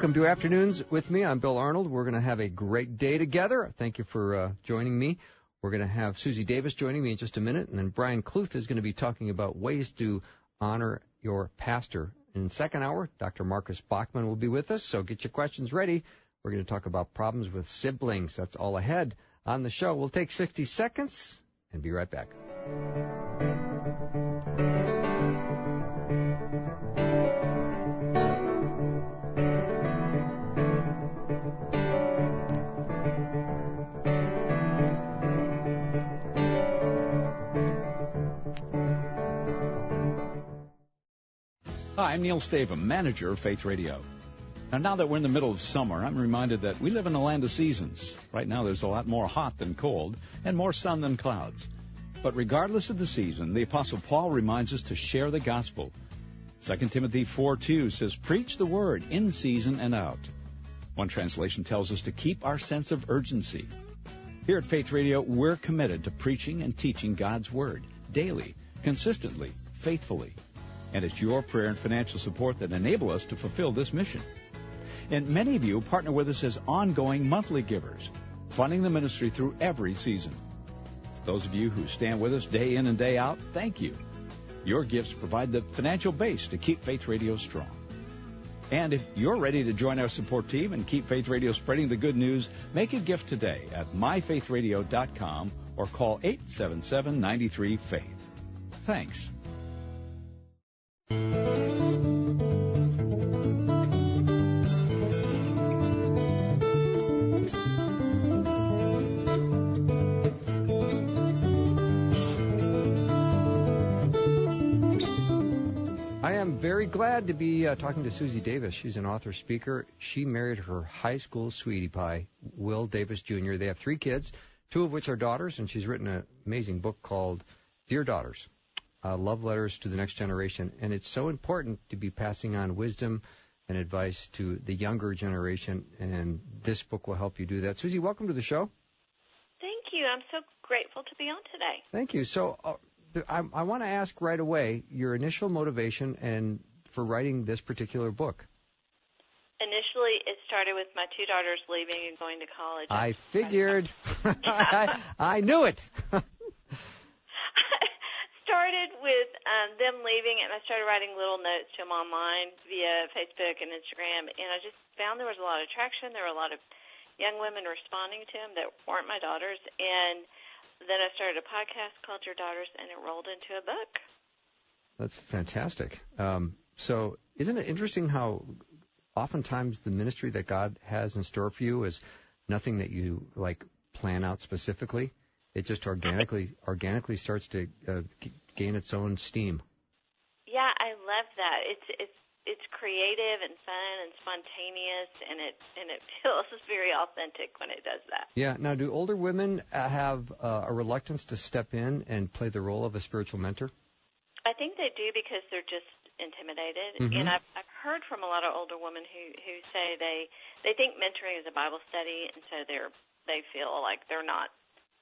Welcome to Afternoons with me. I'm Bill Arnold. We're going to have a great day together. Thank you for uh, joining me. We're going to have Susie Davis joining me in just a minute, and then Brian Kluth is going to be talking about ways to honor your pastor. In the second hour, Dr. Marcus Bachman will be with us, so get your questions ready. We're going to talk about problems with siblings. That's all ahead on the show. We'll take 60 seconds and be right back. I'm Neil Stavum, manager of Faith Radio. Now, now that we're in the middle of summer, I'm reminded that we live in a land of seasons. Right now, there's a lot more hot than cold, and more sun than clouds. But regardless of the season, the Apostle Paul reminds us to share the gospel. 2 Timothy 4:2 says, Preach the word in season and out. One translation tells us to keep our sense of urgency. Here at Faith Radio, we're committed to preaching and teaching God's word daily, consistently, faithfully. And it's your prayer and financial support that enable us to fulfill this mission. And many of you partner with us as ongoing monthly givers, funding the ministry through every season. Those of you who stand with us day in and day out, thank you. Your gifts provide the financial base to keep Faith Radio strong. And if you're ready to join our support team and keep Faith Radio spreading the good news, make a gift today at myfaithradio.com or call 877 93 Faith. Thanks. Glad to be uh, talking to Susie Davis. She's an author speaker. She married her high school sweetie pie, Will Davis Jr. They have three kids, two of which are daughters, and she's written an amazing book called Dear Daughters uh, Love Letters to the Next Generation. And it's so important to be passing on wisdom and advice to the younger generation, and this book will help you do that. Susie, welcome to the show. Thank you. I'm so grateful to be on today. Thank you. So, uh, I, I want to ask right away your initial motivation and for writing this particular book. Initially, it started with my two daughters leaving and going to college. I figured. I, I knew it. started with um, them leaving, and I started writing little notes to them online via Facebook and Instagram, and I just found there was a lot of traction. There were a lot of young women responding to them that weren't my daughters, and then I started a podcast called Dear Daughters, and it rolled into a book. That's fantastic. Um, so, isn't it interesting how oftentimes the ministry that God has in store for you is nothing that you like plan out specifically? It just organically organically starts to uh, gain its own steam. Yeah, I love that. It's it's it's creative and fun and spontaneous, and it and it feels very authentic when it does that. Yeah. Now, do older women uh, have uh, a reluctance to step in and play the role of a spiritual mentor? I think they do because they're just intimidated, Mhm. and I've I've heard from a lot of older women who who say they they think mentoring is a Bible study, and so they're they feel like they're not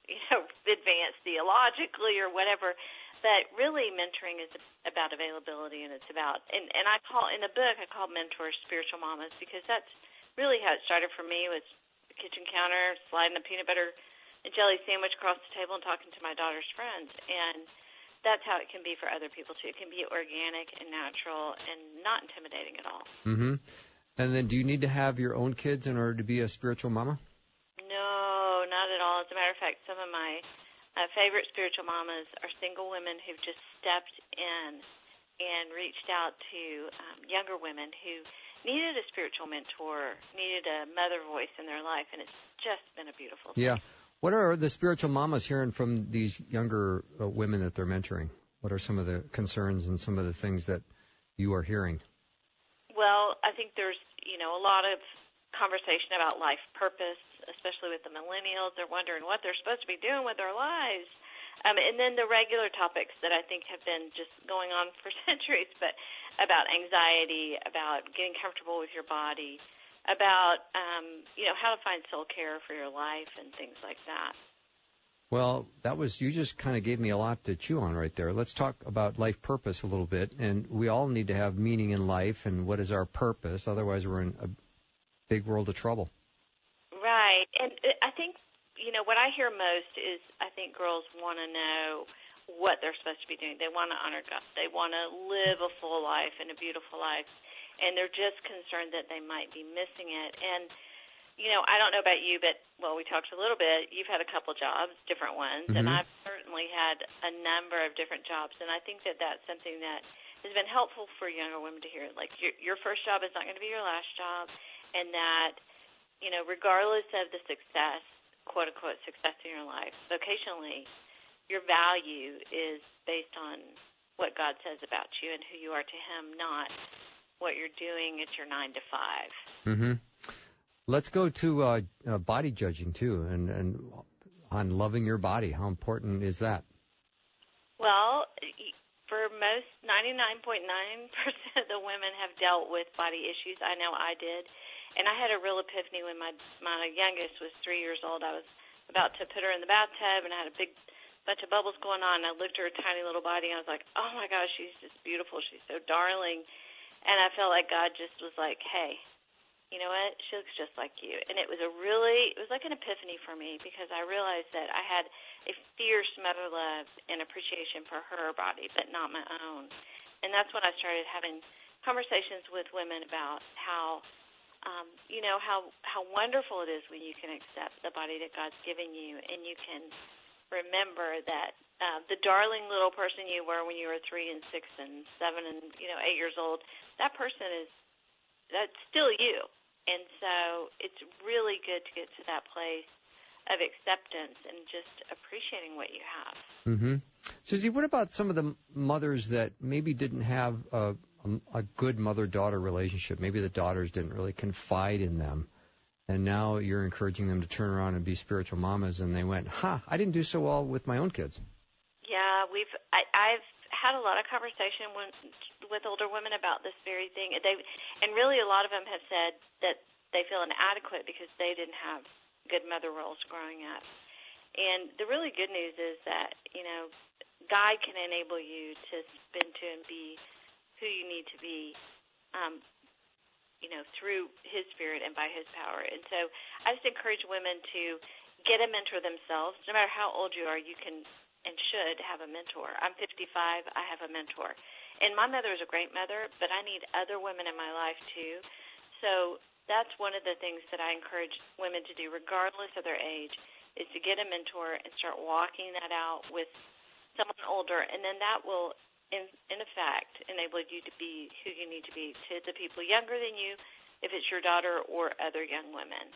you know advanced theologically or whatever. But really, mentoring is about availability, and it's about and and I call in the book I call mentors spiritual mamas because that's really how it started for me was the kitchen counter sliding a peanut butter and jelly sandwich across the table and talking to my daughter's friends and that's how it can be for other people too. It can be organic and natural and not intimidating at all. Mm-hmm. And then, do you need to have your own kids in order to be a spiritual mama? No, not at all. As a matter of fact, some of my uh, favorite spiritual mamas are single women who've just stepped in and reached out to um, younger women who needed a spiritual mentor, needed a mother voice in their life, and it's just been a beautiful thing. Yeah. What are the spiritual mamas hearing from these younger uh, women that they're mentoring? What are some of the concerns and some of the things that you are hearing? Well, I think there's you know, a lot of conversation about life purpose, especially with the millennials. They're wondering what they're supposed to be doing with their lives. Um, and then the regular topics that I think have been just going on for centuries, but about anxiety, about getting comfortable with your body, about um, you know how to find soul care for your life and things like that. Well, that was you just kind of gave me a lot to chew on right there. Let's talk about life purpose a little bit, and we all need to have meaning in life and what is our purpose. Otherwise, we're in a big world of trouble. Right, and I think you know, what I hear most is I think girls want to know what they're supposed to be doing. They want to honor God. They want to live a full life and a beautiful life. And they're just concerned that they might be missing it. And, you know, I don't know about you, but, well, we talked a little bit. You've had a couple jobs, different ones. Mm-hmm. And I've certainly had a number of different jobs. And I think that that's something that has been helpful for younger women to hear. Like, your, your first job is not going to be your last job. And that, you know, regardless of the success, quote unquote success in your life vocationally, your value is based on what God says about you and who you are to Him, not what you're doing at your nine to 5 Mm-hmm. Let's go to uh, uh, body judging too, and and on loving your body. How important is that? Well, for most, 99.9% of the women have dealt with body issues. I know I did. And I had a real epiphany when my my youngest was three years old. I was about to put her in the bathtub, and I had a big bunch of bubbles going on. And I looked at her tiny little body, and I was like, "Oh my gosh, she's just beautiful. She's so darling." And I felt like God just was like, "Hey, you know what? She looks just like you." And it was a really, it was like an epiphany for me because I realized that I had a fierce mother love and appreciation for her body, but not my own. And that's when I started having conversations with women about how um, you know how how wonderful it is when you can accept the body that God's given you, and you can remember that uh, the darling little person you were when you were three and six and seven and you know eight years old, that person is that's still you, and so it's really good to get to that place of acceptance and just appreciating what you have. Mm-hmm. Susie, what about some of the mothers that maybe didn't have a a, a good mother-daughter relationship. Maybe the daughters didn't really confide in them, and now you're encouraging them to turn around and be spiritual mamas, and they went, "Ha! I didn't do so well with my own kids." Yeah, we've I, I've had a lot of conversation with, with older women about this very thing. They and really a lot of them have said that they feel inadequate because they didn't have good mother roles growing up. And the really good news is that you know God can enable you to spin to and be who you need to be, um, you know, through His Spirit and by His power. And so I just encourage women to get a mentor themselves. No matter how old you are, you can and should have a mentor. I'm 55. I have a mentor. And my mother is a great mother, but I need other women in my life too. So that's one of the things that I encourage women to do, regardless of their age, is to get a mentor and start walking that out with someone older, and then that will in, in effect, enabled you to be who you need to be to the people younger than you, if it's your daughter or other young women.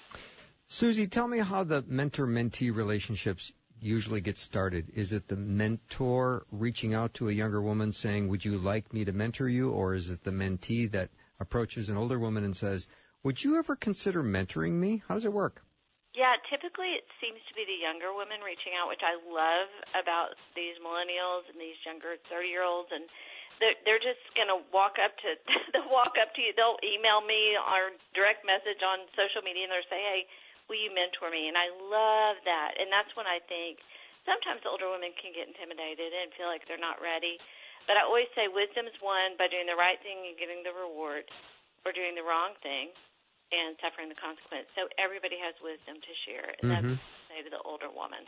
Susie, tell me how the mentor mentee relationships usually get started. Is it the mentor reaching out to a younger woman saying, Would you like me to mentor you? Or is it the mentee that approaches an older woman and says, Would you ever consider mentoring me? How does it work? Yeah, typically it seems to be the younger women reaching out, which I love about these millennials and these younger 30-year-olds, and they're, they're just going to walk up to they'll walk up to you. They'll email me or direct message on social media, and they'll say, "Hey, will you mentor me?" And I love that, and that's when I think sometimes older women can get intimidated and feel like they're not ready. But I always say wisdom's won by doing the right thing and getting the reward, or doing the wrong thing and suffering the consequence. So everybody has wisdom to share, and mm-hmm. that's what I say to the older woman.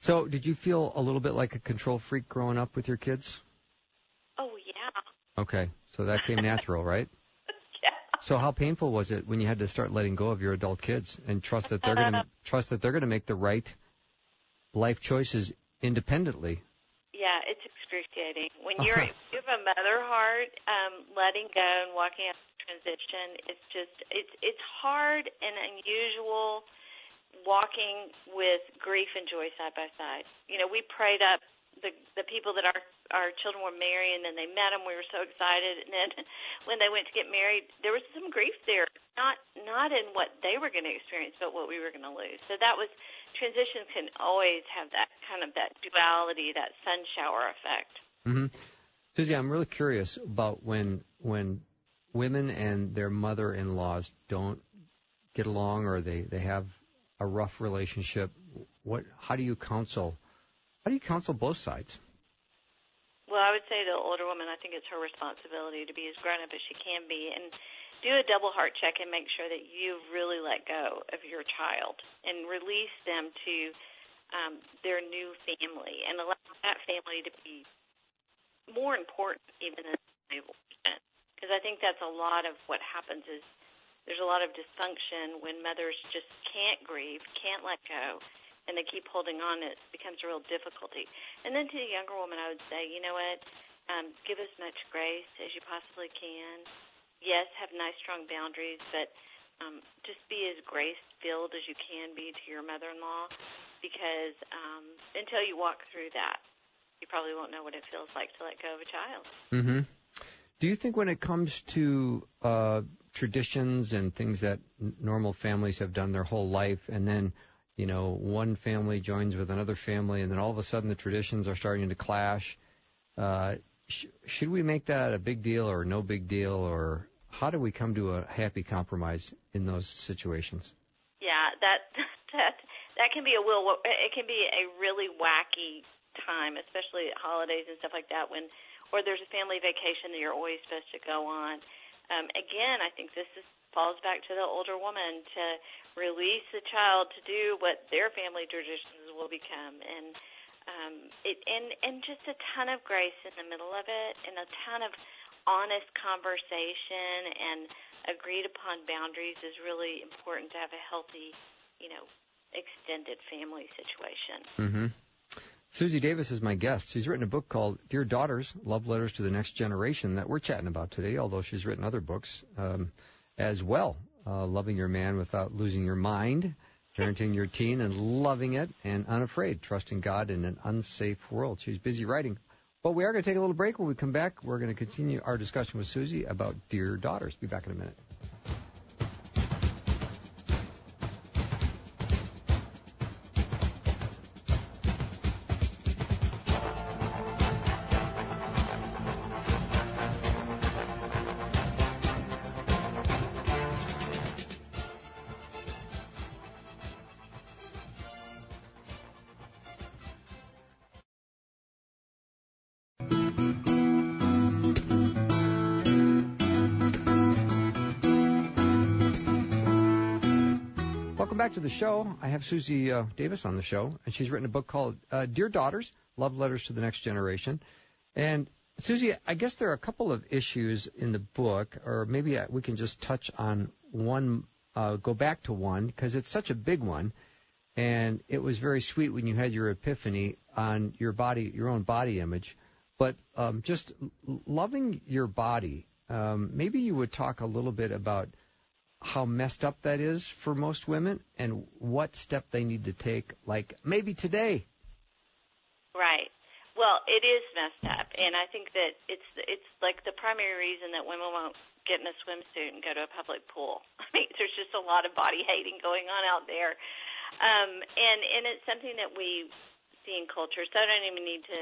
So, did you feel a little bit like a control freak growing up with your kids? Oh yeah. Okay, so that came natural, right? So, how painful was it when you had to start letting go of your adult kids and trust that they're going to trust that they're going to make the right life choices independently? Yeah, it's excruciating when you're you have a mother heart, um, letting go and walking out transition. It's just it's it's hard and unusual walking with grief and joy side by side. You know, we prayed up the the people that our our children were married, and then they met him. We were so excited, and then when they went to get married, there was some grief there. Not not in what they were going to experience, but what we were going to lose. So that was transitions can always have that kind of that duality, that sun shower effect. Mm-hmm. Susie, I'm really curious about when when women and their mother-in-laws don't get along or they they have a rough relationship. What? How do you counsel? How do you counsel both sides? Well, I would say the older woman, I think it's her responsibility to be as grown up as she can be and do a double heart check and make sure that you've really let go of your child and release them to um, their new family and allow that family to be more important even than because I think that's a lot of what happens is there's a lot of dysfunction when mothers just can't grieve, can't let go, and they keep holding on. It becomes a real difficulty. And then to the younger woman, I would say, you know what? Um, give as much grace as you possibly can yes, have nice, strong boundaries, but um, just be as grace filled as you can be to your mother in law because um, until you walk through that, you probably won't know what it feels like to let go of a child. Mm-hmm. Do you think when it comes to uh, traditions and things that n- normal families have done their whole life, and then you know one family joins with another family, and then all of a sudden the traditions are starting to clash? Uh, sh- should we make that a big deal or no big deal, or how do we come to a happy compromise in those situations? Yeah, that that that can be a will. It can be a really wacky time, especially at holidays and stuff like that. When or there's a family vacation that you're always supposed to go on. Um, again, I think this is, falls back to the older woman to release the child to do what their family traditions will become, and um, it and and just a ton of grace in the middle of it, and a ton of honest conversation and agreed upon boundaries is really important to have a healthy, you know, extended family situation. Mm-hmm. Susie Davis is my guest. She's written a book called Dear Daughters Love Letters to the Next Generation that we're chatting about today, although she's written other books um, as well uh, Loving Your Man Without Losing Your Mind, Parenting Your Teen and Loving It, and Unafraid, Trusting God in an Unsafe World. She's busy writing but we are going to take a little break. When we come back, we're going to continue our discussion with Susie about Dear Daughters. Be back in a minute. Show. I have Susie uh, Davis on the show, and she's written a book called uh, Dear Daughters Love Letters to the Next Generation. And Susie, I guess there are a couple of issues in the book, or maybe uh, we can just touch on one, uh, go back to one, because it's such a big one. And it was very sweet when you had your epiphany on your body, your own body image. But um, just loving your body, um, maybe you would talk a little bit about how messed up that is for most women and what step they need to take, like maybe today. Right. Well, it is messed up, and I think that it's it's like the primary reason that women won't get in a swimsuit and go to a public pool. I mean, there's just a lot of body hating going on out there, um, and and it's something that we see in culture. So I don't even need to,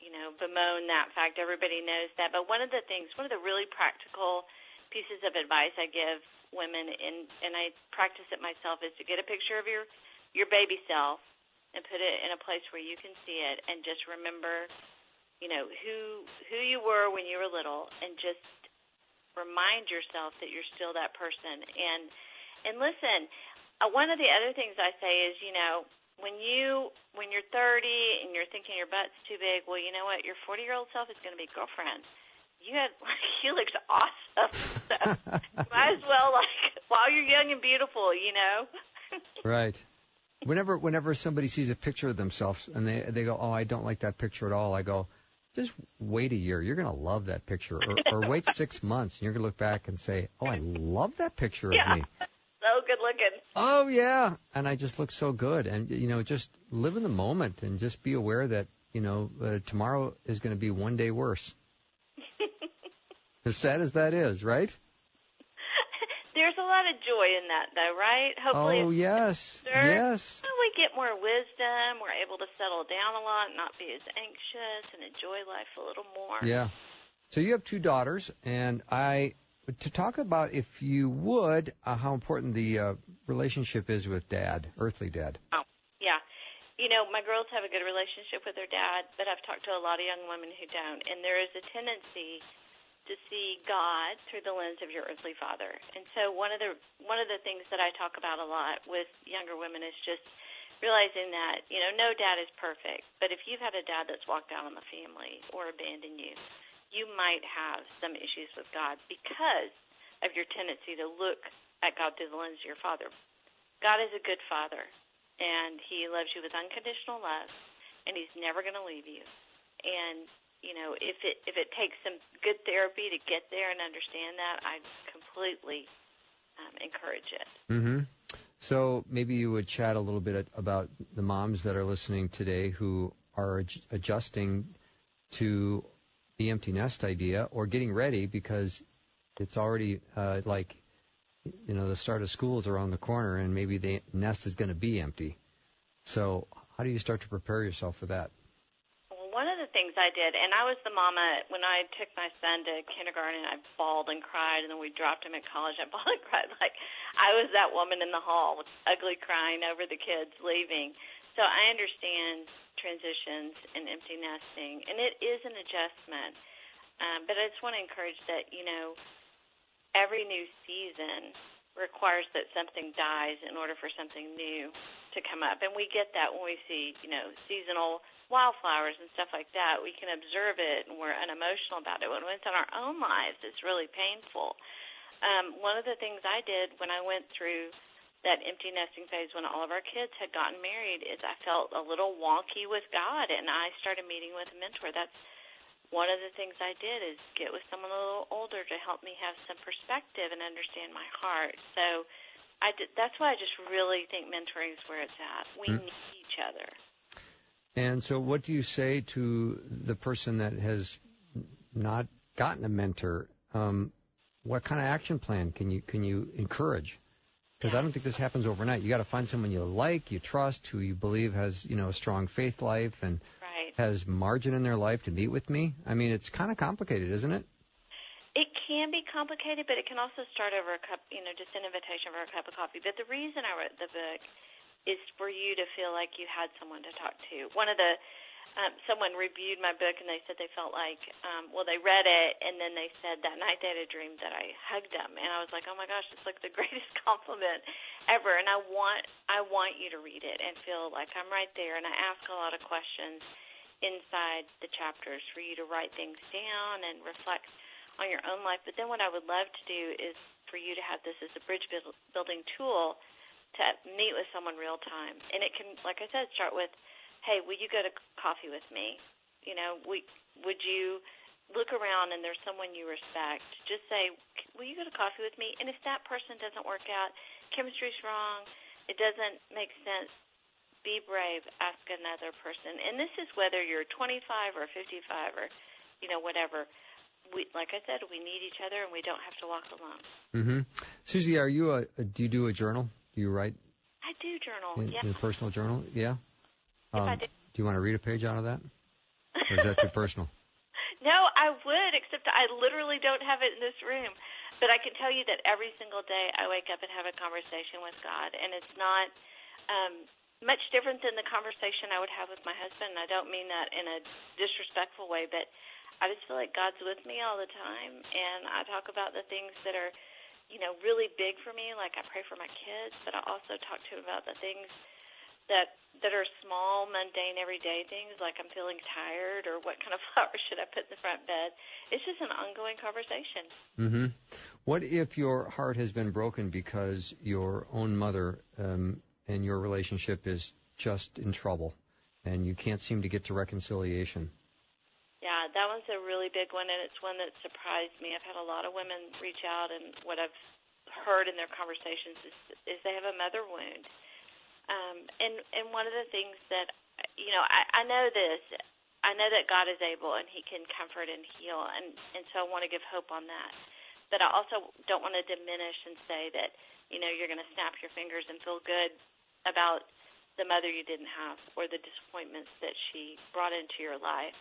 you know, bemoan that fact. Everybody knows that. But one of the things, one of the really practical pieces of advice I give women and and I practice it myself is to get a picture of your your baby self and put it in a place where you can see it and just remember you know who who you were when you were little and just remind yourself that you're still that person. And and listen uh, one of the other things I say is you know when you when you're 30 and you're thinking your butt's too big well you know what? Your 40 year old self is going to be girlfriend you had he looks awesome. So might as well like while you're young and beautiful, you know. right. Whenever whenever somebody sees a picture of themselves and they they go, oh, I don't like that picture at all, I go, just wait a year. You're gonna love that picture, or, or wait six months, and you're gonna look back and say, oh, I love that picture yeah. of me. So good looking. Oh yeah, and I just look so good, and you know, just live in the moment and just be aware that you know, uh, tomorrow is going to be one day worse. as sad as that is, right? There's a lot of joy in that, though, right? Hopefully, oh yes, yes. We get more wisdom. We're able to settle down a lot, not be as anxious, and enjoy life a little more. Yeah. So you have two daughters, and I to talk about, if you would, uh, how important the uh, relationship is with Dad, earthly Dad. Oh, yeah. You know, my girls have a good relationship with their dad, but I've talked to a lot of young women who don't, and there is a tendency to see God through the lens of your earthly father. And so one of the one of the things that I talk about a lot with younger women is just realizing that, you know, no dad is perfect, but if you've had a dad that's walked out on the family or abandoned you, you might have some issues with God because of your tendency to look at God through the lens of your father. God is a good father, and he loves you with unconditional love, and he's never going to leave you. And you know, if it if it takes some good therapy to get there and understand that, I completely um, encourage it. Mm-hmm. So maybe you would chat a little bit about the moms that are listening today who are ad- adjusting to the empty nest idea or getting ready because it's already uh, like you know the start of school is around the corner and maybe the nest is going to be empty. So how do you start to prepare yourself for that? Things I did, and I was the mama when I took my son to kindergarten. I bawled and cried, and then we dropped him at college. I bawled and cried like I was that woman in the hall, with ugly crying over the kids leaving. So I understand transitions and empty nesting, and it is an adjustment. Um, but I just want to encourage that you know every new season requires that something dies in order for something new to come up, and we get that when we see you know seasonal wildflowers and stuff like that, we can observe it and we're unemotional about it. When it's in our own lives, it's really painful. Um, one of the things I did when I went through that empty nesting phase when all of our kids had gotten married is I felt a little wonky with God and I started meeting with a mentor. That's one of the things I did is get with someone a little older to help me have some perspective and understand my heart. So I did, that's why I just really think mentoring is where it's at. We mm. need each other. And so, what do you say to the person that has not gotten a mentor? Um, what kind of action plan can you can you encourage? Because yeah. I don't think this happens overnight. You got to find someone you like, you trust, who you believe has you know a strong faith life and right. has margin in their life to meet with me. I mean, it's kind of complicated, isn't it? It can be complicated, but it can also start over a cup, you know, just an invitation for a cup of coffee. But the reason I wrote the book is for you to feel like you had someone to talk to. One of the um, someone reviewed my book and they said they felt like, um, well, they read it and then they said that night they had a dream that I hugged them, and I was like, oh my gosh, it's like the greatest compliment ever. And I want, I want you to read it and feel like I'm right there. And I ask a lot of questions inside the chapters for you to write things down and reflect on your own life. But then what I would love to do is for you to have this as a bridge building tool to meet with someone real time. And it can, like I said, start with, hey, will you go to coffee with me? You know, we, would you look around and there's someone you respect, just say, will you go to coffee with me? And if that person doesn't work out, chemistry's wrong, it doesn't make sense, be brave, ask another person. And this is whether you're 25 or 55 or, you know, whatever. We, like I said, we need each other and we don't have to walk alone. Mm-hmm. Susie, are you a, do you do a journal? Do you write? I do journal. In, yeah. a personal journal, yeah. Um, I do. do you want to read a page out of that, or is that too personal? No, I would, except I literally don't have it in this room. But I can tell you that every single day I wake up and have a conversation with God, and it's not um, much different than the conversation I would have with my husband. And I don't mean that in a disrespectful way, but I just feel like God's with me all the time, and I talk about the things that are you know, really big for me. Like I pray for my kids, but I also talk to them about the things that that are small, mundane, everyday things, like I'm feeling tired or what kind of flowers should I put in the front bed. It's just an ongoing conversation. Mhm. What if your heart has been broken because your own mother um, and your relationship is just in trouble, and you can't seem to get to reconciliation? Yeah, that one's a really big one, and it's one that surprised me. I've had a lot of women reach out, and what I've heard in their conversations is, is they have a mother wound. Um, and and one of the things that you know, I, I know this. I know that God is able and He can comfort and heal, and and so I want to give hope on that. But I also don't want to diminish and say that you know you're going to snap your fingers and feel good about the mother you didn't have or the disappointments that she brought into your life.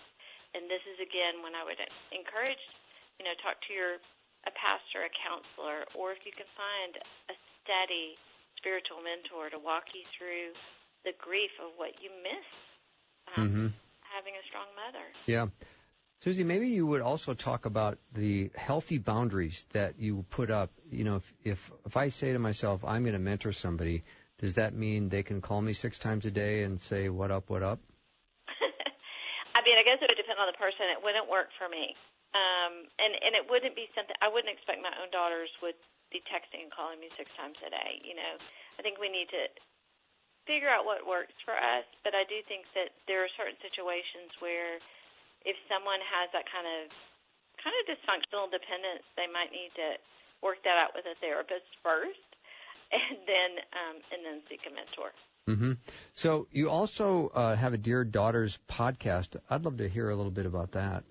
And this is again when I would encourage, you know, talk to your a pastor, a counselor, or if you can find a steady spiritual mentor to walk you through the grief of what you miss um, mm-hmm. having a strong mother. Yeah. Susie, maybe you would also talk about the healthy boundaries that you put up. You know, if if, if I say to myself, I'm going to mentor somebody, does that mean they can call me six times a day and say, "What up? What up"? I mean, I guess it would depend on the person. It wouldn't work for me, um, and and it wouldn't be something I wouldn't expect my own daughters would be texting and calling me six times a day. You know, I think we need to figure out what works for us. But I do think that there are certain situations where if someone has that kind of kind of dysfunctional dependence, they might need to work that out with a therapist first, and then um, and then seek a mentor. Mm-hmm. So you also uh, have a Dear Daughters podcast. I'd love to hear a little bit about that.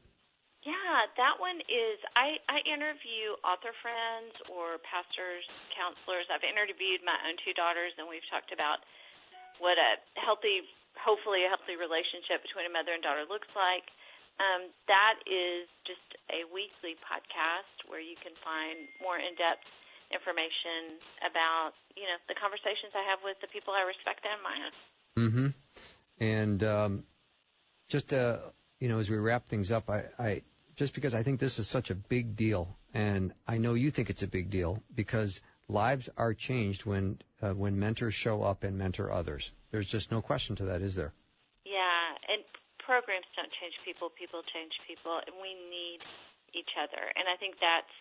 Yeah, that one is I, I interview author friends or pastors, counselors. I've interviewed my own two daughters, and we've talked about what a healthy, hopefully a healthy relationship between a mother and daughter looks like. Um, that is just a weekly podcast where you can find more in-depth information about you know the conversations I have with the people I respect and admire. Mm-hmm. And um, just uh, you know, as we wrap things up, I, I just because I think this is such a big deal, and I know you think it's a big deal because lives are changed when uh, when mentors show up and mentor others. There's just no question to that, is there? Yeah, and programs don't change people; people change people, and we need each other. And I think that's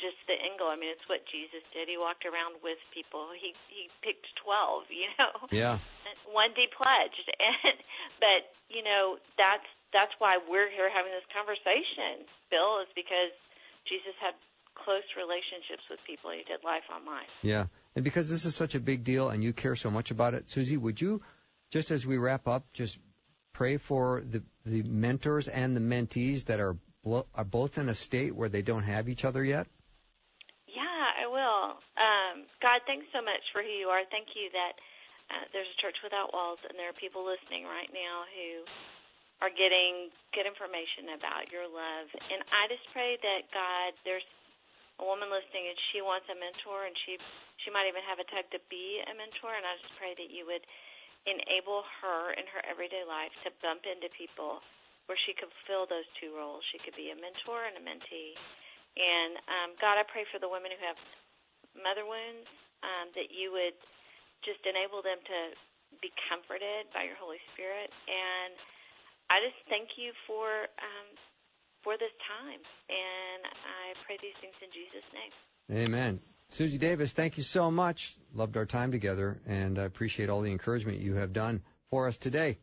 just the angle. I mean, it's what Jesus did. He walked around with people. He he picked twelve, you know. Yeah. One day pledged, and but you know that's that's why we're here having this conversation, Bill, is because Jesus had close relationships with people. He did life on life. Yeah. And because this is such a big deal and you care so much about it, Susie, would you, just as we wrap up, just pray for the, the mentors and the mentees that are, blo- are both in a state where they don't have each other yet? Will. Um, God, thanks so much for who you are. Thank you that uh, there's a church without walls and there are people listening right now who are getting good information about your love. And I just pray that God, there's a woman listening and she wants a mentor and she she might even have a tug to be a mentor and I just pray that you would enable her in her everyday life to bump into people where she could fill those two roles. She could be a mentor and a mentee. And um, God, I pray for the women who have mother wounds um, that you would just enable them to be comforted by your Holy Spirit. And I just thank you for um, for this time. And I pray these things in Jesus' name. Amen. Susie Davis, thank you so much. Loved our time together, and I appreciate all the encouragement you have done for us today.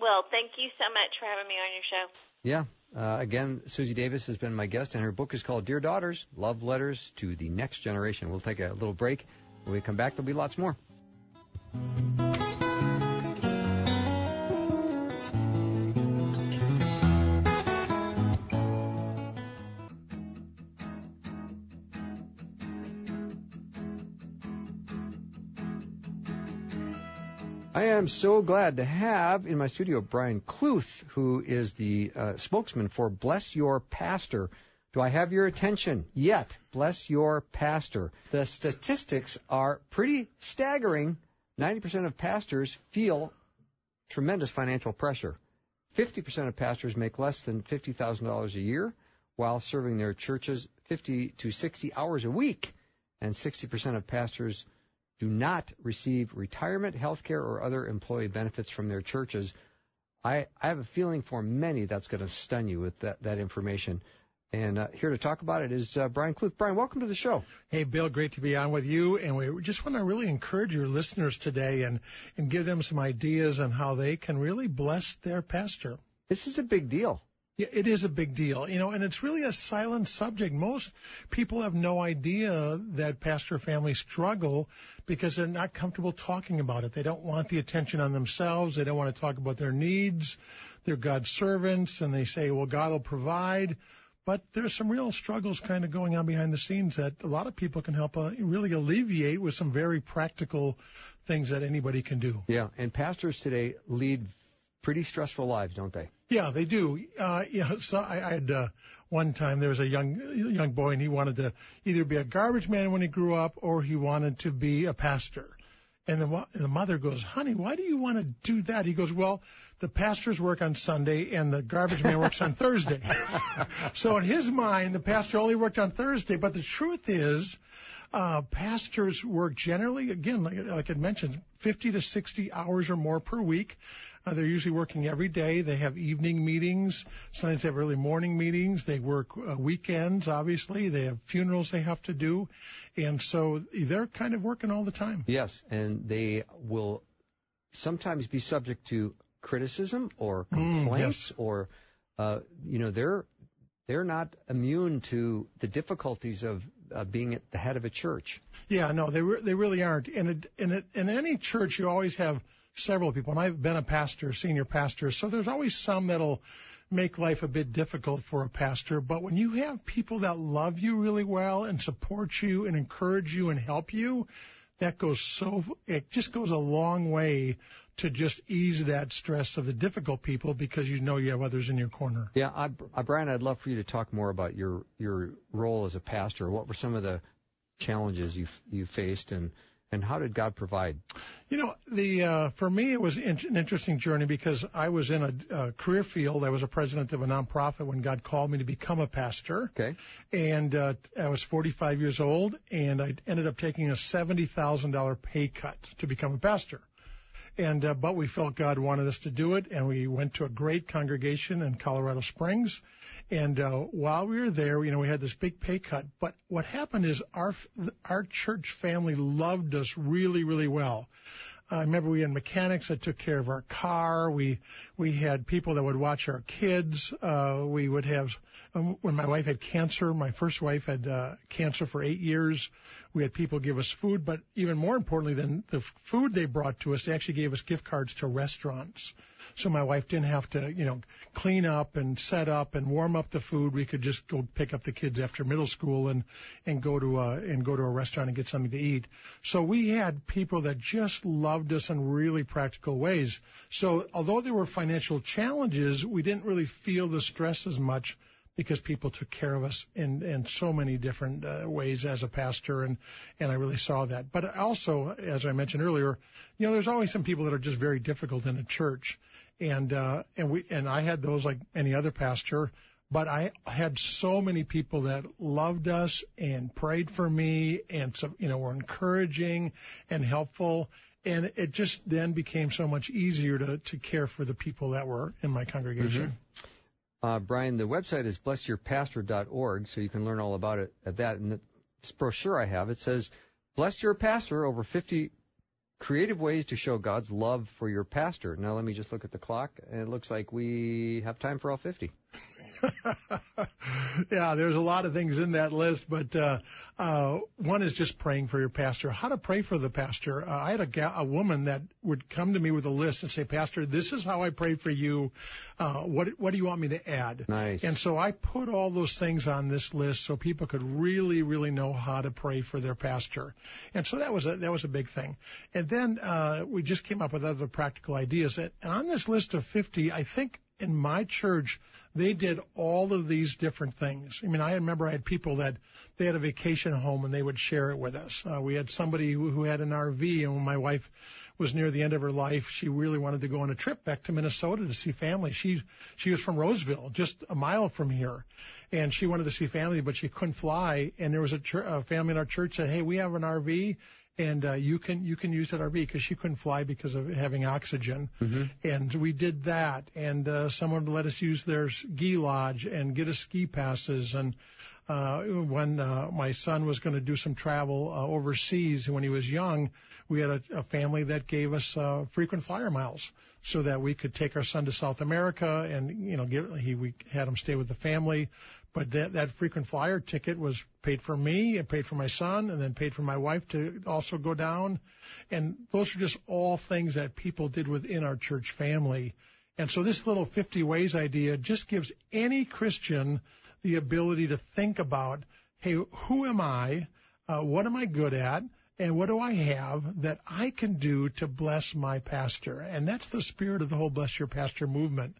Well, thank you so much for having me on your show. Yeah. Uh, again, Susie Davis has been my guest, and her book is called Dear Daughters Love Letters to the Next Generation. We'll take a little break. When we come back, there'll be lots more. Am so glad to have in my studio Brian Kluth, who is the uh, spokesman for Bless Your Pastor. Do I have your attention yet? Bless Your Pastor. The statistics are pretty staggering. 90% of pastors feel tremendous financial pressure. 50% of pastors make less than $50,000 a year while serving their churches 50 to 60 hours a week. And 60% of pastors do not receive retirement, health care, or other employee benefits from their churches. I, I have a feeling for many that's going to stun you with that, that information. And uh, here to talk about it is uh, Brian Kluth. Brian, welcome to the show. Hey, Bill, great to be on with you. And we just want to really encourage your listeners today and, and give them some ideas on how they can really bless their pastor. This is a big deal. It is a big deal, you know, and it's really a silent subject. Most people have no idea that pastor families struggle because they're not comfortable talking about it. They don't want the attention on themselves. They don't want to talk about their needs. They're God's servants, and they say, well, God will provide. But there's some real struggles kind of going on behind the scenes that a lot of people can help uh, really alleviate with some very practical things that anybody can do. Yeah, and pastors today lead pretty stressful lives, don't they? Yeah, they do. Uh, yeah, so I, I had uh, one time there was a young young boy and he wanted to either be a garbage man when he grew up or he wanted to be a pastor. And the, and the mother goes, honey, why do you want to do that? He goes, well, the pastors work on Sunday and the garbage man works on Thursday. so in his mind, the pastor only worked on Thursday. But the truth is, uh, pastors work generally, again, like, like I mentioned, 50 to 60 hours or more per week. Uh, they're usually working every day. They have evening meetings. Sometimes they have early morning meetings. They work uh, weekends, obviously. They have funerals they have to do. And so they're kind of working all the time. Yes, and they will sometimes be subject to criticism or complaints Mm, yes. or, uh, you know, they're they're not immune to the difficulties of uh, being at the head of a church. Yeah, no, they re- they really aren't. In a, in a, in any church, you always have several people, and I've been a pastor, senior pastor, so there's always some that'll make life a bit difficult for a pastor. But when you have people that love you really well and support you and encourage you and help you, that goes so it just goes a long way to just ease that stress of the difficult people because you know you have others in your corner. Yeah, I, I, Brian, I'd love for you to talk more about your your role as a pastor. What were some of the challenges you you faced, and and how did God provide? You know, the uh, for me it was in- an interesting journey because I was in a, a career field. I was a president of a nonprofit when God called me to become a pastor. Okay. And uh, I was 45 years old, and I ended up taking a seventy thousand dollar pay cut to become a pastor. And uh, but we felt God wanted us to do it, and we went to a great congregation in Colorado Springs. And uh, while we were there, you know, we had this big pay cut. But what happened is our our church family loved us really, really well. I remember we had mechanics that took care of our car. We we had people that would watch our kids. Uh, we would have um, when my wife had cancer. My first wife had uh, cancer for eight years. We had people give us food, but even more importantly than the food they brought to us, they actually gave us gift cards to restaurants. So my wife didn't have to, you know, clean up and set up and warm up the food. We could just go pick up the kids after middle school and and go to a and go to a restaurant and get something to eat. So we had people that just loved us in really practical ways. So although there were financial challenges, we didn't really feel the stress as much because people took care of us in, in so many different uh, ways as a pastor, and, and I really saw that. But also, as I mentioned earlier, you know, there's always some people that are just very difficult in a church, and uh, and we and I had those like any other pastor. But I had so many people that loved us and prayed for me, and so, you know were encouraging and helpful, and it just then became so much easier to to care for the people that were in my congregation. Uh, Brian, the website is blessyourpastor.org, so you can learn all about it at that. And this brochure I have, it says, Bless your pastor, over 50 creative ways to show God's love for your pastor. Now, let me just look at the clock, and it looks like we have time for all 50. yeah, there's a lot of things in that list, but uh, uh, one is just praying for your pastor. How to pray for the pastor. Uh, I had a, ga- a woman that would come to me with a list and say, Pastor, this is how I pray for you. Uh, what what do you want me to add? Nice. And so I put all those things on this list so people could really, really know how to pray for their pastor. And so that was a that was a big thing. And then uh, we just came up with other practical ideas. And on this list of 50, I think in my church, they did all of these different things. I mean, I remember I had people that they had a vacation home and they would share it with us. Uh, we had somebody who, who had an RV, and when my wife was near the end of her life, she really wanted to go on a trip back to Minnesota to see family. She she was from Roseville, just a mile from here, and she wanted to see family, but she couldn't fly. And there was a, ch- a family in our church that, hey, we have an RV and uh, you can you can use that RV because she couldn't fly because of having oxygen, and we did that. And uh, someone let us use their ski lodge and get us ski passes, and uh, when uh, my son was going to do some travel uh, overseas when he was young, we had a, a family that gave us uh, frequent flyer miles so that we could take our son to South America and you know give, he we had him stay with the family. But that that frequent flyer ticket was paid for me, and paid for my son, and then paid for my wife to also go down. And those are just all things that people did within our church family. And so this little 50 ways idea just gives any Christian the ability to think about, hey, who am I? Uh, what am I good at? And what do I have that I can do to bless my pastor? And that's the spirit of the whole Bless Your Pastor movement,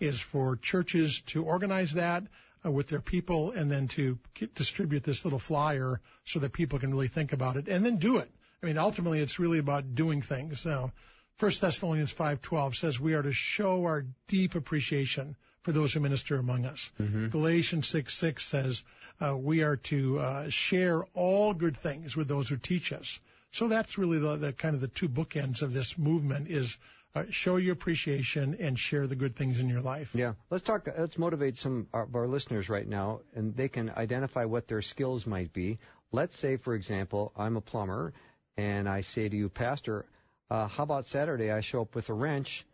is for churches to organize that uh, with their people and then to get, distribute this little flyer so that people can really think about it and then do it. I mean, ultimately, it's really about doing things. Now, 1 Thessalonians 5:12 says we are to show our deep appreciation for those who minister among us. Mm-hmm. Galatians 6:6 says uh, we are to uh, share all good things with those who teach us. So that's really the, the kind of the two bookends of this movement is uh, show your appreciation and share the good things in your life. Yeah, let's talk. Let's motivate some of our listeners right now, and they can identify what their skills might be. Let's say, for example, I'm a plumber, and I say to you, Pastor, uh, how about Saturday? I show up with a wrench,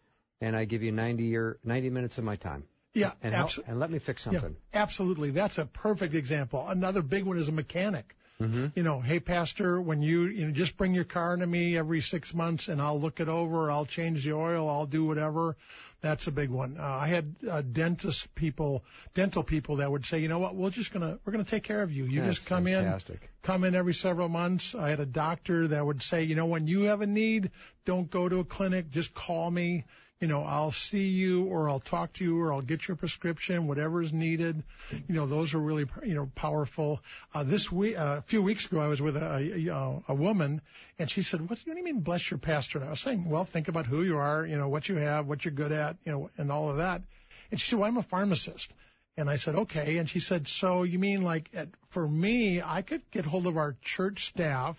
and I give you 90 or 90 minutes of my time. Yeah, and, abso- and let me fix something. Yeah, absolutely. That's a perfect example. Another big one is a mechanic. Mm-hmm. You know, hey, Pastor, when you, you know, just bring your car to me every six months and I'll look it over, I'll change the oil, I'll do whatever. That's a big one. Uh, I had uh, dentist people, dental people that would say, you know what, we're just gonna, we're gonna take care of you. You That's just come fantastic. in, come in every several months. I had a doctor that would say, you know, when you have a need, don't go to a clinic, just call me you know, I'll see you or I'll talk to you or I'll get your prescription, whatever is needed. You know, those are really, you know, powerful. Uh, this week, uh, a few weeks ago, I was with a, a, a woman and she said, what, do you mean bless your pastor? And I was saying, well, think about who you are, you know, what you have, what you're good at, you know, and all of that. And she said, well, I'm a pharmacist. And I said, okay. And she said, so you mean like at, for me, I could get hold of our church staff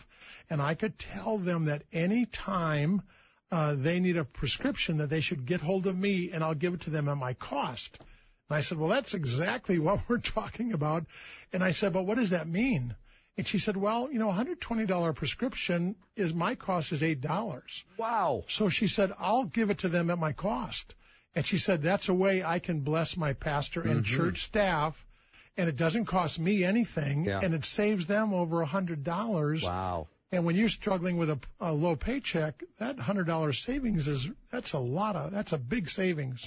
and I could tell them that any time uh, they need a prescription that they should get hold of me and I'll give it to them at my cost. And I said, well, that's exactly what we're talking about. And I said, but what does that mean? And she said, well, you know, $120 prescription is my cost is $8. Wow. So she said, I'll give it to them at my cost. And she said, that's a way I can bless my pastor and mm-hmm. church staff and it doesn't cost me anything yeah. and it saves them over a hundred dollars. Wow. And when you're struggling with a, a low paycheck, that hundred dollar savings is that's a lot of that's a big savings,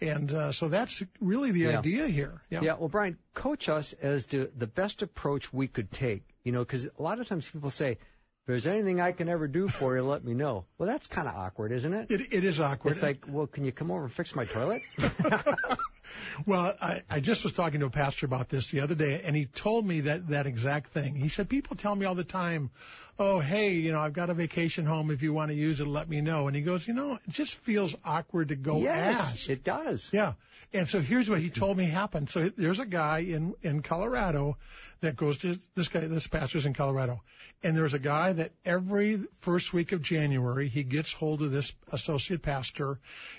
and uh, so that's really the yeah. idea here. Yeah. yeah. Well, Brian, coach us as to the best approach we could take. You know, because a lot of times people say, "If there's anything I can ever do for you, let me know." Well, that's kind of awkward, isn't it? It, it is awkward. It's like, well, can you come over and fix my toilet? Well, I, I just was talking to a pastor about this the other day, and he told me that that exact thing. He said, "People tell me all the time, oh, hey, you know, I've got a vacation home. If you want to use it, let me know." And he goes, "You know, it just feels awkward to go yes, ask." it does. Yeah. And so here's what he told me happened. So there's a guy in in Colorado that goes to this guy. This pastor's in Colorado, and there's a guy that every first week of January he gets hold of this associate pastor,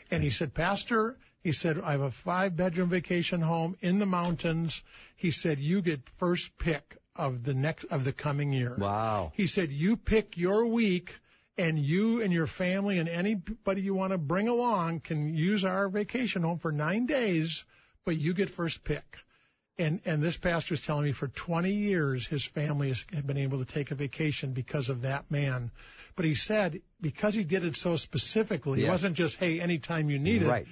and he said, "Pastor." He said, I have a five bedroom vacation home in the mountains. He said, you get first pick of the next, of the coming year. Wow. He said, you pick your week and you and your family and anybody you want to bring along can use our vacation home for nine days, but you get first pick. And and this pastor is telling me for 20 years his family has been able to take a vacation because of that man. But he said because he did it so specifically, yes. it wasn't just hey anytime you need it. Right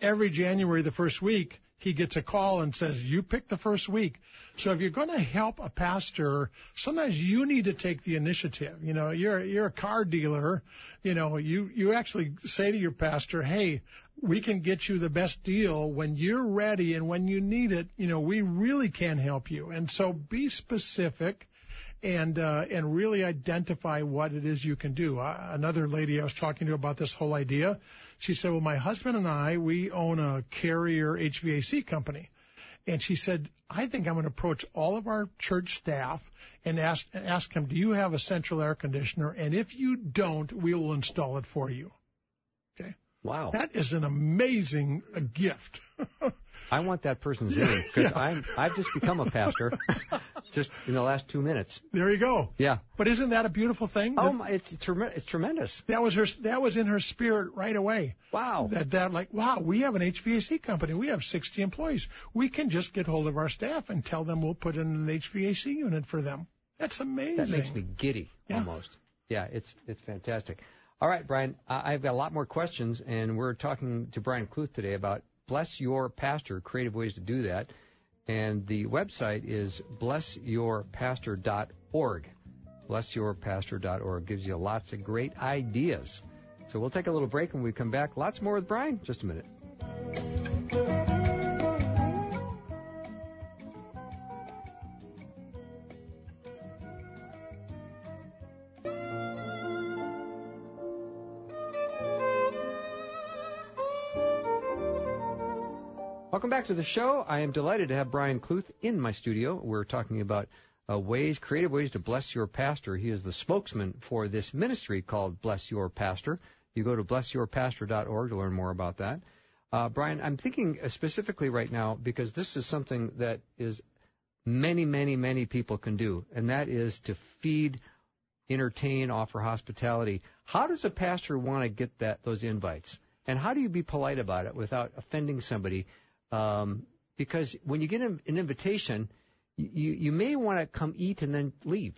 every January, the first week, he gets a call and says, You pick the first week. So if you're going to help a pastor, sometimes you need to take the initiative. You know, you're you're a car dealer. You know, you you actually say to your pastor, Hey, we can get you the best deal when you're ready and when you need it. You know, we really can help you. And so be specific and uh, and really identify what it is you can do. Uh, another lady I was talking to about this whole idea, she said, "Well, my husband and I we own a Carrier HVAC company." And she said, I think I'm going to approach all of our church staff and ask, ask them, do you have a central air conditioner? And if you don't, we will install it for you. Okay. Wow. That is an amazing uh, gift. I want that person's name because Yeah. I've just become a pastor, just in the last two minutes. there you go. Yeah. But isn't that a beautiful thing? Oh my! It's it's tremendous. That was her. That was in her spirit right away. Wow. That that like wow, we have an HVAC company. We have 60 employees. We can just get hold of our staff and tell them we'll put in an HVAC unit for them. That's amazing. That makes me giddy Yeah. almost. Yeah, it's it's fantastic. All right, Brian, I- I've got a lot more questions, and we're talking to Brian Kluth today about Bless Your Pastor, creative ways to do that. And the website is blessyourpastor.org. Blessyourpastor.org gives you lots of great ideas. So we'll take a little break when we come back. Lots more with Brian. Just a minute. Back to the show. I am delighted to have Brian Kluth in my studio. We're talking about uh, ways, creative ways to bless your pastor. He is the spokesman for this ministry called Bless Your Pastor. You go to blessyourpastor.org to learn more about that. Uh, Brian, I'm thinking uh, specifically right now because this is something that is many, many, many people can do, and that is to feed, entertain, offer hospitality. How does a pastor want to get that those invites? And how do you be polite about it without offending somebody? Um, because when you get an, invitation, you you may want to come eat and then leave,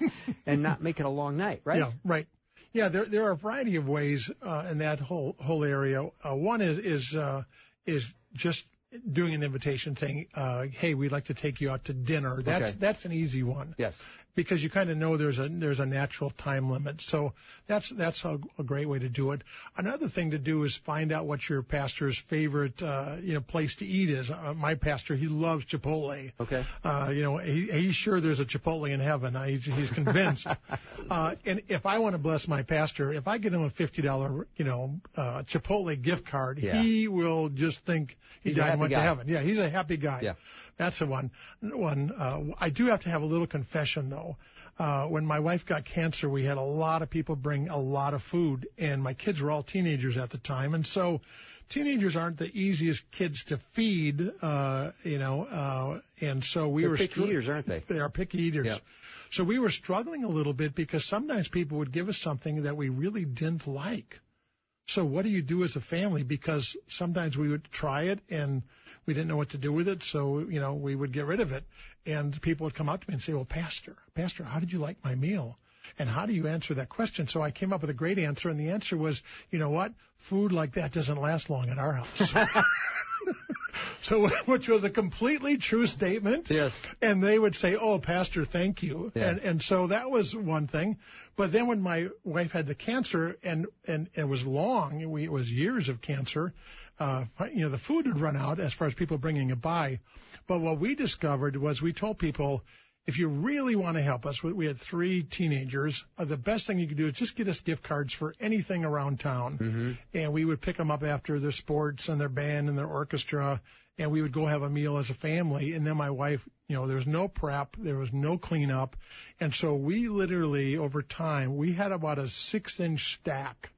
and not make it a long night, right? Yeah, right. Yeah, there there are a variety of ways uh, in that whole whole area. Uh, one is is uh, is just doing an invitation saying, uh, "Hey, we'd like to take you out to dinner." That's Okay. that's an easy one. Yes. Because you kind of know there's a there's a natural time limit. So that's that's a, a great way to do it. Another thing to do is find out what your pastor's favorite uh, you know place to eat is. Uh, my pastor he loves Chipotle. Okay. Uh, you know he, he's sure there's a Chipotle in heaven. Uh, he's, he's convinced. uh, and if I want to bless my pastor, if I get him a fifty dollar you know uh, Chipotle gift card, Yeah. he will just think he He's died and went guy. to heaven. Yeah, he's a happy guy. Yeah. That's the one. One. Uh, I do have to have a little confession though. Uh, when my wife got cancer, we had a lot of people bring a lot of food, and my kids were all teenagers at the time, and so teenagers aren't the easiest kids to feed. Uh, you know, uh, and so we They're were picky eaters, aren't they? They are picky eaters. Yeah. So we were struggling a little bit because sometimes people would give us something that we really didn't like. So what do you do as a family? Because sometimes we would try it and we didn't know what to do with it, so you know we would get rid of it. And people would come up to me and say, "Well, Pastor, Pastor, how did you like my meal?" And how do you answer that question? So I came up with a great answer, and the answer was, you know what? Food like that doesn't last long at our house. so, which was a completely true statement. Yes. And they would say, "Oh, Pastor, thank you." Yeah. And and so that was one thing. But then when my wife had the cancer and and it was long, we, it was years of cancer. Uh, you know, the food would run out as far as people bringing it by. But what we discovered was we told people. If you really want to help us, we we had three teenagers. Uh, the best thing you could do is just get us gift cards for anything around town, and we would pick them up after their sports and their band and their orchestra, and we would go have a meal as a family. And then my wife, you know, there was no prep, there was no cleanup, and so we literally over time we had about a six-inch stack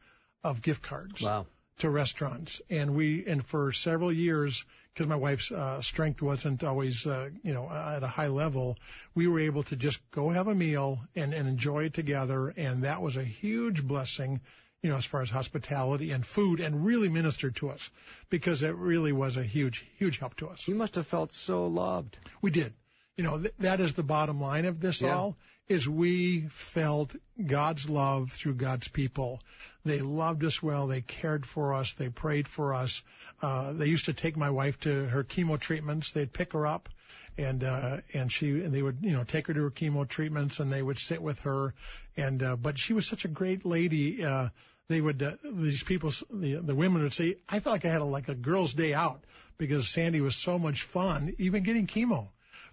of gift cards Wow. To restaurants, and we and for several years because my wife's uh, strength wasn't always uh, you know at a high level, we were able to just go have a meal and, and enjoy it together, and that was a huge blessing. You know, as far as hospitality and food, and really ministered to us because it really was a huge, huge help to us. You must have felt so loved. We did. You know, th- that is the bottom line of this Yeah. all is we felt God's love through God's people. They loved us well. They cared for us. They prayed for us. Uh, they used to take my wife to her chemo treatments. They'd pick her up and uh and she and they would you know take her to her chemo treatments and they would sit with her and uh but she was such a great lady uh they would uh, these people the the women would say I felt like I had a, like a girls day out because Sandy was so much fun even getting chemo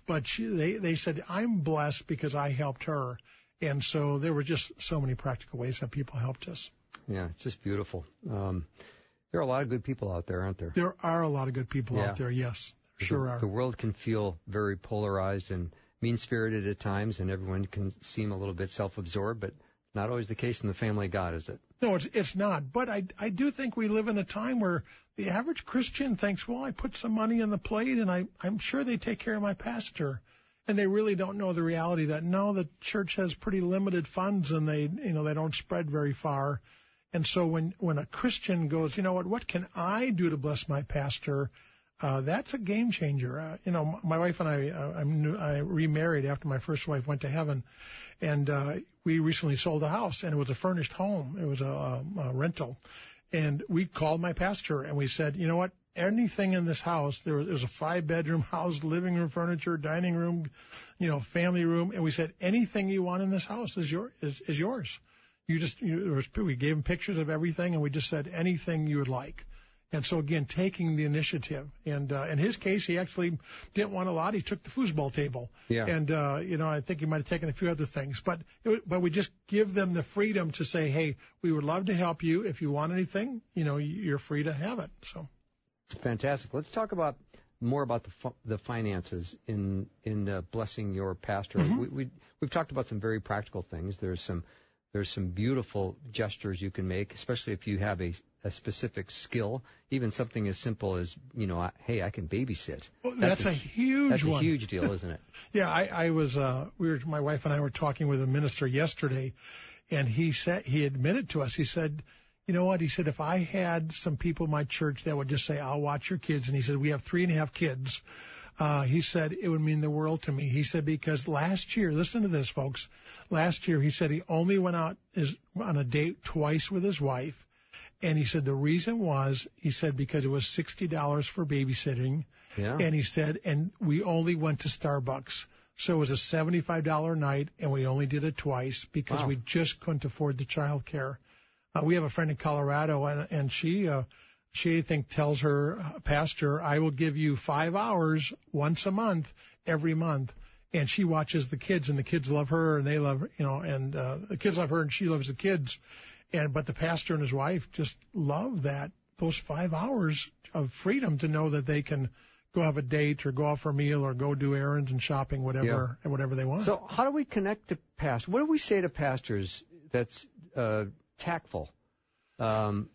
but she, they they said I'm blessed because I helped her, and so there were just so many practical ways that people helped us. Yeah, it's just beautiful. Um, there are a lot of good people out there, aren't there? There are a lot of good people Yeah. out there. Yes, there sure the, are. The world can feel very polarized and mean spirited at times, and everyone can seem a little bit self absorbed, but not always the case in the family of God, is it? No, it's it's not. But I I do think we live in a time where the average Christian thinks, well, I put some money on the plate, and I I'm sure they take care of my pastor, and they really don't know the reality that no, the church has pretty limited funds, and they you know they don't spread very far. And so when when a Christian goes, you know what, what can I do to bless my pastor? Uh, that's a game changer. Uh, you know, my wife and I, uh, I'm new, I remarried after my first wife went to heaven, and uh, we recently sold a house, and it was a furnished home. It was a, a, rental, and we called my pastor and we said, you know what, anything in this house, there was, there was a five bedroom house, living room furniture, dining room, you know, family room, and we said anything you want in this house is your is, is yours. You just you, was, we gave him pictures of everything, and we just said anything you would like. And so again, taking the initiative. And uh, in his case, he actually didn't want a lot. He took the foosball table. Yeah. And uh, you know, I think he might have taken a few other things. But it, but we just give them the freedom to say, hey, we would love to help you. If you want anything, you know, you're free to have it. So. Fantastic. Let's talk about more about the the finances in in uh, blessing your pastor. Mm-hmm. We, we we've talked about some very practical things. There's some there's some beautiful gestures you can make, especially if you have a, a specific skill. Even something as simple as, you know, I, hey, I can babysit. Well, that's, a, huge That's one. a huge deal, isn't it? Yeah, I, I was. Uh, we were. My wife and I were talking with a minister yesterday, and he said he admitted to us. He said, "You know what?" He said, "If I had some people in my church that would just say, "I'll watch your kids," and he said, "We have three and a half kids." Uh, he said it would mean the world to me. He said because last year, listen to this, folks. Last year, he said he only went out his, on a date twice with his wife, and he said the reason was he said because it was sixty dollars for babysitting, Yeah. and he said and we only went to Starbucks. So it was a seventy-five dollar night, and we only did it twice because Wow. we just couldn't afford the child care. Uh, we have a friend in Colorado, and, and she uh, she I think tells her uh, pastor, "I will give you five hours once a month, every month." And she watches the kids, and the kids love her, and they love you know, and uh, the kids love her, and she loves the kids. And but the pastor and his wife just love that those five hours of freedom to know that they can go have a date or go out for a meal or go do errands and shopping, whatever and whatever they want. So how do we connect to pastors? What do we say to pastors that's uh, tactful? Um,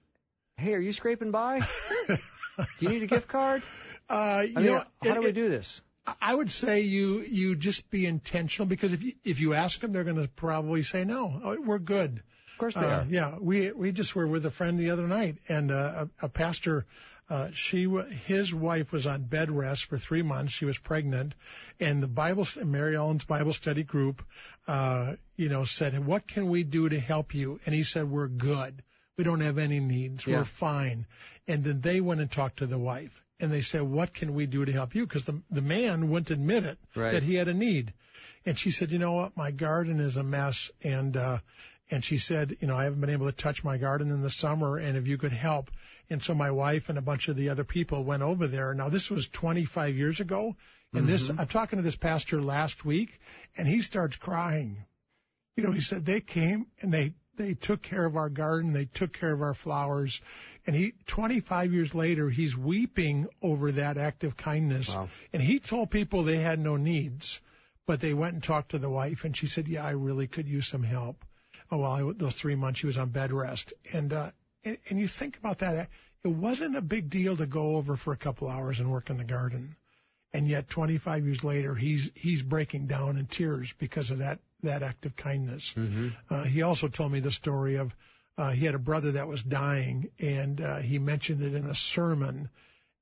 hey, are you scraping by? do you need a gift card? uh, I you mean, know, how it- do we do this? I would say you you just be intentional because if you if you ask them, they're going to probably say no. Oh, We're good. Of course they Uh, are. yeah, we we just were with a friend the other night, and uh, a, a pastor, uh, she his wife was on bed rest for three months. She was pregnant, and the Bible Mary Ellen's Bible study group, uh, you know, said, "What can we do to help you?" And he said, "We're good. We don't have any needs. Yeah. We're fine." And then they went and talked to the wife, and they said, "What can we do to help you?" Because the the man wouldn't admit it Right. that he had a need. And she said, you know what, my garden is a mess, and uh, and she said, you know, I haven't been able to touch my garden in the summer, and if you could help. And so my wife and a bunch of the other people went over there. Now this was 25 years ago, and this I'm talking to this pastor last week, and he starts crying. You know, he said they came and they they took care of our garden, they took care of our flowers, and he 25 years later he's weeping over that act of kindness. Wow. And he told people they had no needs, but they went and talked to the wife, and she said, "Yeah, I really could use some help." Oh, well, I, those three months she was on bed rest, and uh, and, and you think about that, it wasn't a big deal to go over for a couple hours and work in the garden, and yet 25 years later he's he's breaking down in tears because of that that act of kindness. Mm-hmm. Uh, he also told me the story of uh, he had a brother that was dying, and uh, he mentioned it in a sermon.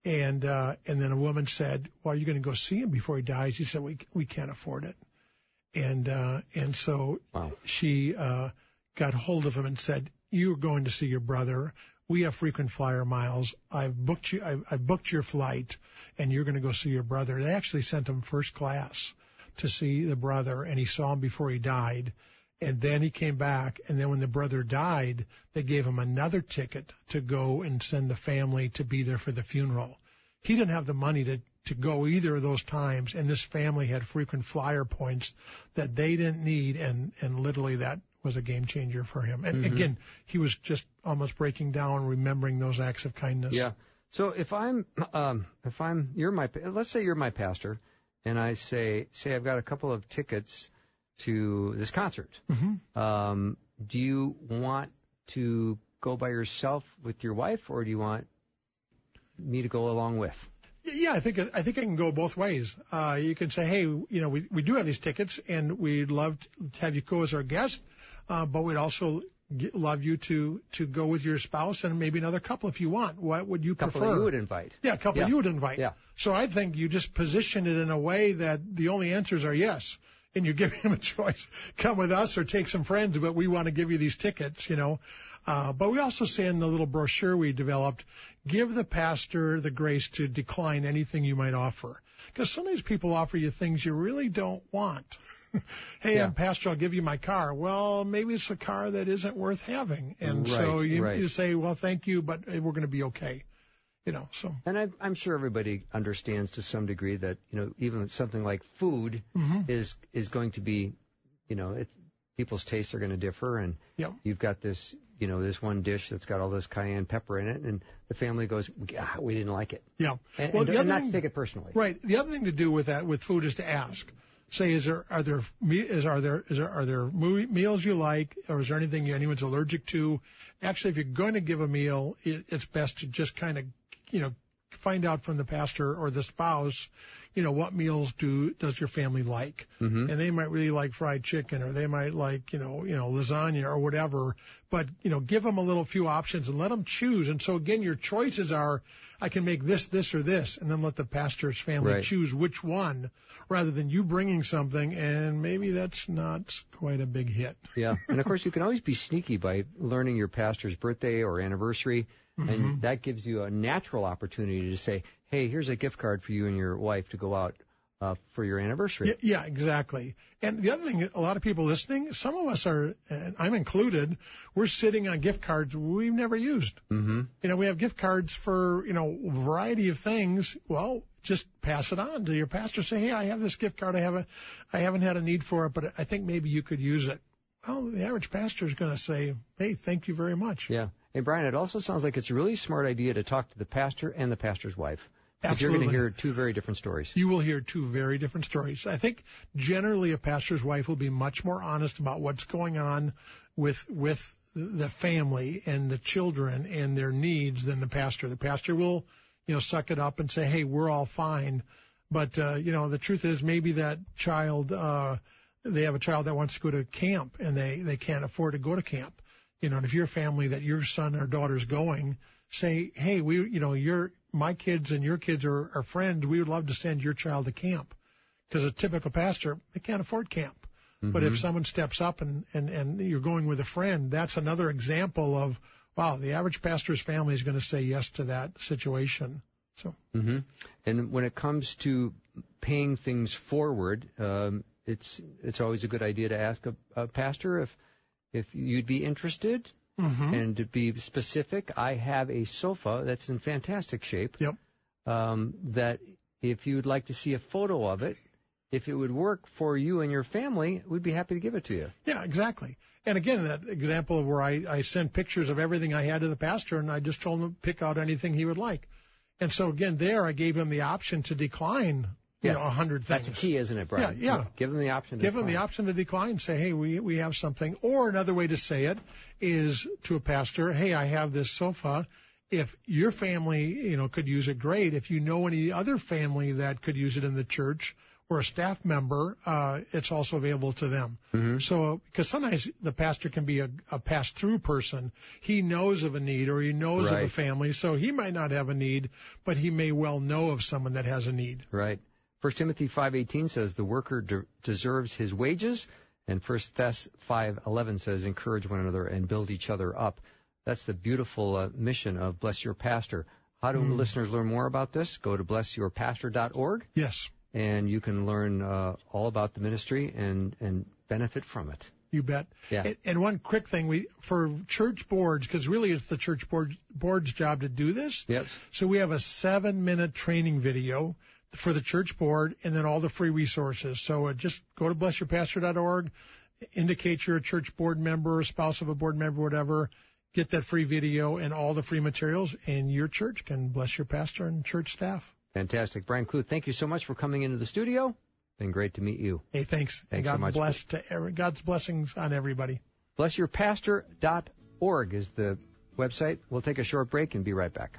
And uh, and then a woman said, "Well, are you going to go see him before he dies?" He said, "We we can't afford it." And uh, and so Wow. she uh, got hold of him and said, "You're going to see your brother. We have frequent flyer miles. I've booked you. I've, I've booked your flight, and you're going to go see your brother." They actually sent him first class to see the brother, and he saw him before he died. And then he came back, and then when the brother died, they gave him another ticket to go and send the family to be there for the funeral. He didn't have the money to to go either of those times, and this family had frequent flyer points that they didn't need, and and literally that was a game changer for him. And Mm-hmm. again, he was just almost breaking down, remembering those acts of kindness. Yeah. So if I'm, um, if I'm, you're my, let's say you're my pastor, and I say, say I've got a couple of tickets to this concert. Mhm. Um, do you want to go by yourself with your wife, or do you want me to go along with? Yeah, I think I think it can go both ways. Uh, you can say, hey, you know, we we do have these tickets, and we'd love to have you go as our guest, uh, but we'd also love you to to go with your spouse and maybe another couple if you want. What would you couple prefer? you would invite. Yeah, a couple Yeah. you would invite. Yeah. So I think you just position it in a way that the only answers are yes. And you give them a choice. Come with us or take some friends, but we want to give you these tickets, you know. Uh, but we also say in the little brochure we developed, give the pastor the grace to decline anything you might offer. Because sometimes people offer you things you really don't want. hey, Yeah. I'm pastor, I'll give you my car. Well, maybe it's a car that isn't worth having. And so you, right. you say, well, thank you, but we're going to be okay. You know, so. And I, I'm sure everybody understands to some degree that you know even something like food Mm-hmm. is is going to be, you know, it's, people's tastes are going to differ, and Yep. you've got this, you know, this one dish that's got all this cayenne pepper in it, and the family goes, ah, we didn't like it, Yeah. and, well, and, the and not thing, to take it personally. right. The other thing to do with that with food is to ask. Say, is there are there is are there is there are there meals you like, or is there anything anyone's allergic to? Actually, if you're going to give a meal, it, it's best to just kind of, you know, find out from the pastor or the spouse, you know, what meals do does your family like, Mm-hmm. and they might really like fried chicken, or they might like, you know, you know, lasagna or whatever. But you know, give them a little few options and let them choose. And so again, your choices are, I can make this, this, or this, and then let the pastor's family Right. choose which one, rather than you bringing something and maybe that's not quite a big hit. Yeah, and of course you can always be sneaky by learning your pastor's birthday or anniversary, Mm-hmm. and that gives you a natural opportunity to say, "Hey, here's a gift card for you and your wife to go out uh, for your anniversary." Yeah, yeah, exactly. And the other thing, a lot of people listening, some of us are, and I'm included, we're sitting on gift cards we've never used. Mm-hmm. You know, we have gift cards for, you know, a variety of things. Well, just pass it on to your pastor. Say, hey, I have this gift card. I haven't, I haven't had a need for it, but I think maybe you could use it. Well, the average pastor is going to say, hey, thank you very much. Yeah. Hey, Brian, it also sounds like it's a really smart idea to talk to the pastor and the pastor's wife. Because you're going to hear two very different stories. you will hear two very different stories. I think generally a pastor's wife will be much more honest about what's going on with with the family and the children and their needs than the pastor. The pastor will, you know, suck it up and say, "Hey, we're all fine." But uh, you know, the truth is maybe that child uh they have a child that wants to go to camp and they they can't afford to go to camp. You know, and if you're family that your son or daughter's going, say, "Hey, we you know, your my kids and your kids are, are friends. We would love to send your child to camp." Because a typical pastor, they can't afford camp. But if someone steps up and, and, and you're going with a friend, that's another example of, wow, the average pastor's family is going to say yes to that situation. So, Mm-hmm. And when it comes to paying things forward, um, it's it's always a good idea to ask a, a pastor if if you'd be interested and to be specific. I have a sofa that's in fantastic shape. yep. um, that if you'd like to see a photo of it, if it would work for you and your family, we'd be happy to give it to you. Yeah, exactly. And again, that example of where I, I sent pictures of everything I had to the pastor and I just told him to pick out anything he would like. And so again, there I gave him the option to decline, you Yes. know, a hundred things. That's a key, isn't it, Brian? Yeah, yeah. Give them the option. To Give them the option to decline. Say, hey, we we have something. Or another way to say it is to a pastor, hey, I have this sofa. If your family, you know, could use it, great. If you know any other family that could use it in the church or a staff member, uh, it's also available to them. Mm-hmm. So, because sometimes the pastor can be a, a pass-through person. He knows of a need or he knows of a family, so he might not have a need, but he may well know of someone that has a need. Right. First Timothy 5:18 says the worker de- deserves his wages, and First Thess 5:11 says encourage one another and build each other up. That's the beautiful uh, mission of Bless Your Pastor. How do listeners learn more about this? Go to blessyourpastor.org, Yes. and you can learn uh, all about the ministry and and benefit from it. You bet. Yeah. And, and one quick thing, we for church boards, because really it's the church board, board's job to do this. Yes. So we have a seven-minute training video for the church board, and then all the free resources. So uh, just go to blessyourpastor.org, indicate you're a church board member, spouse of a board member, whatever. Get that free video and all the free materials, and your church can bless your pastor and church staff. Fantastic. Brian Kluth, thank you so much for coming into the studio. Been great to meet you. Hey, thanks. Thanks God so much. bless to every, God's blessings on everybody. Blessyourpastor.org is the website. We'll take a short break and be right back.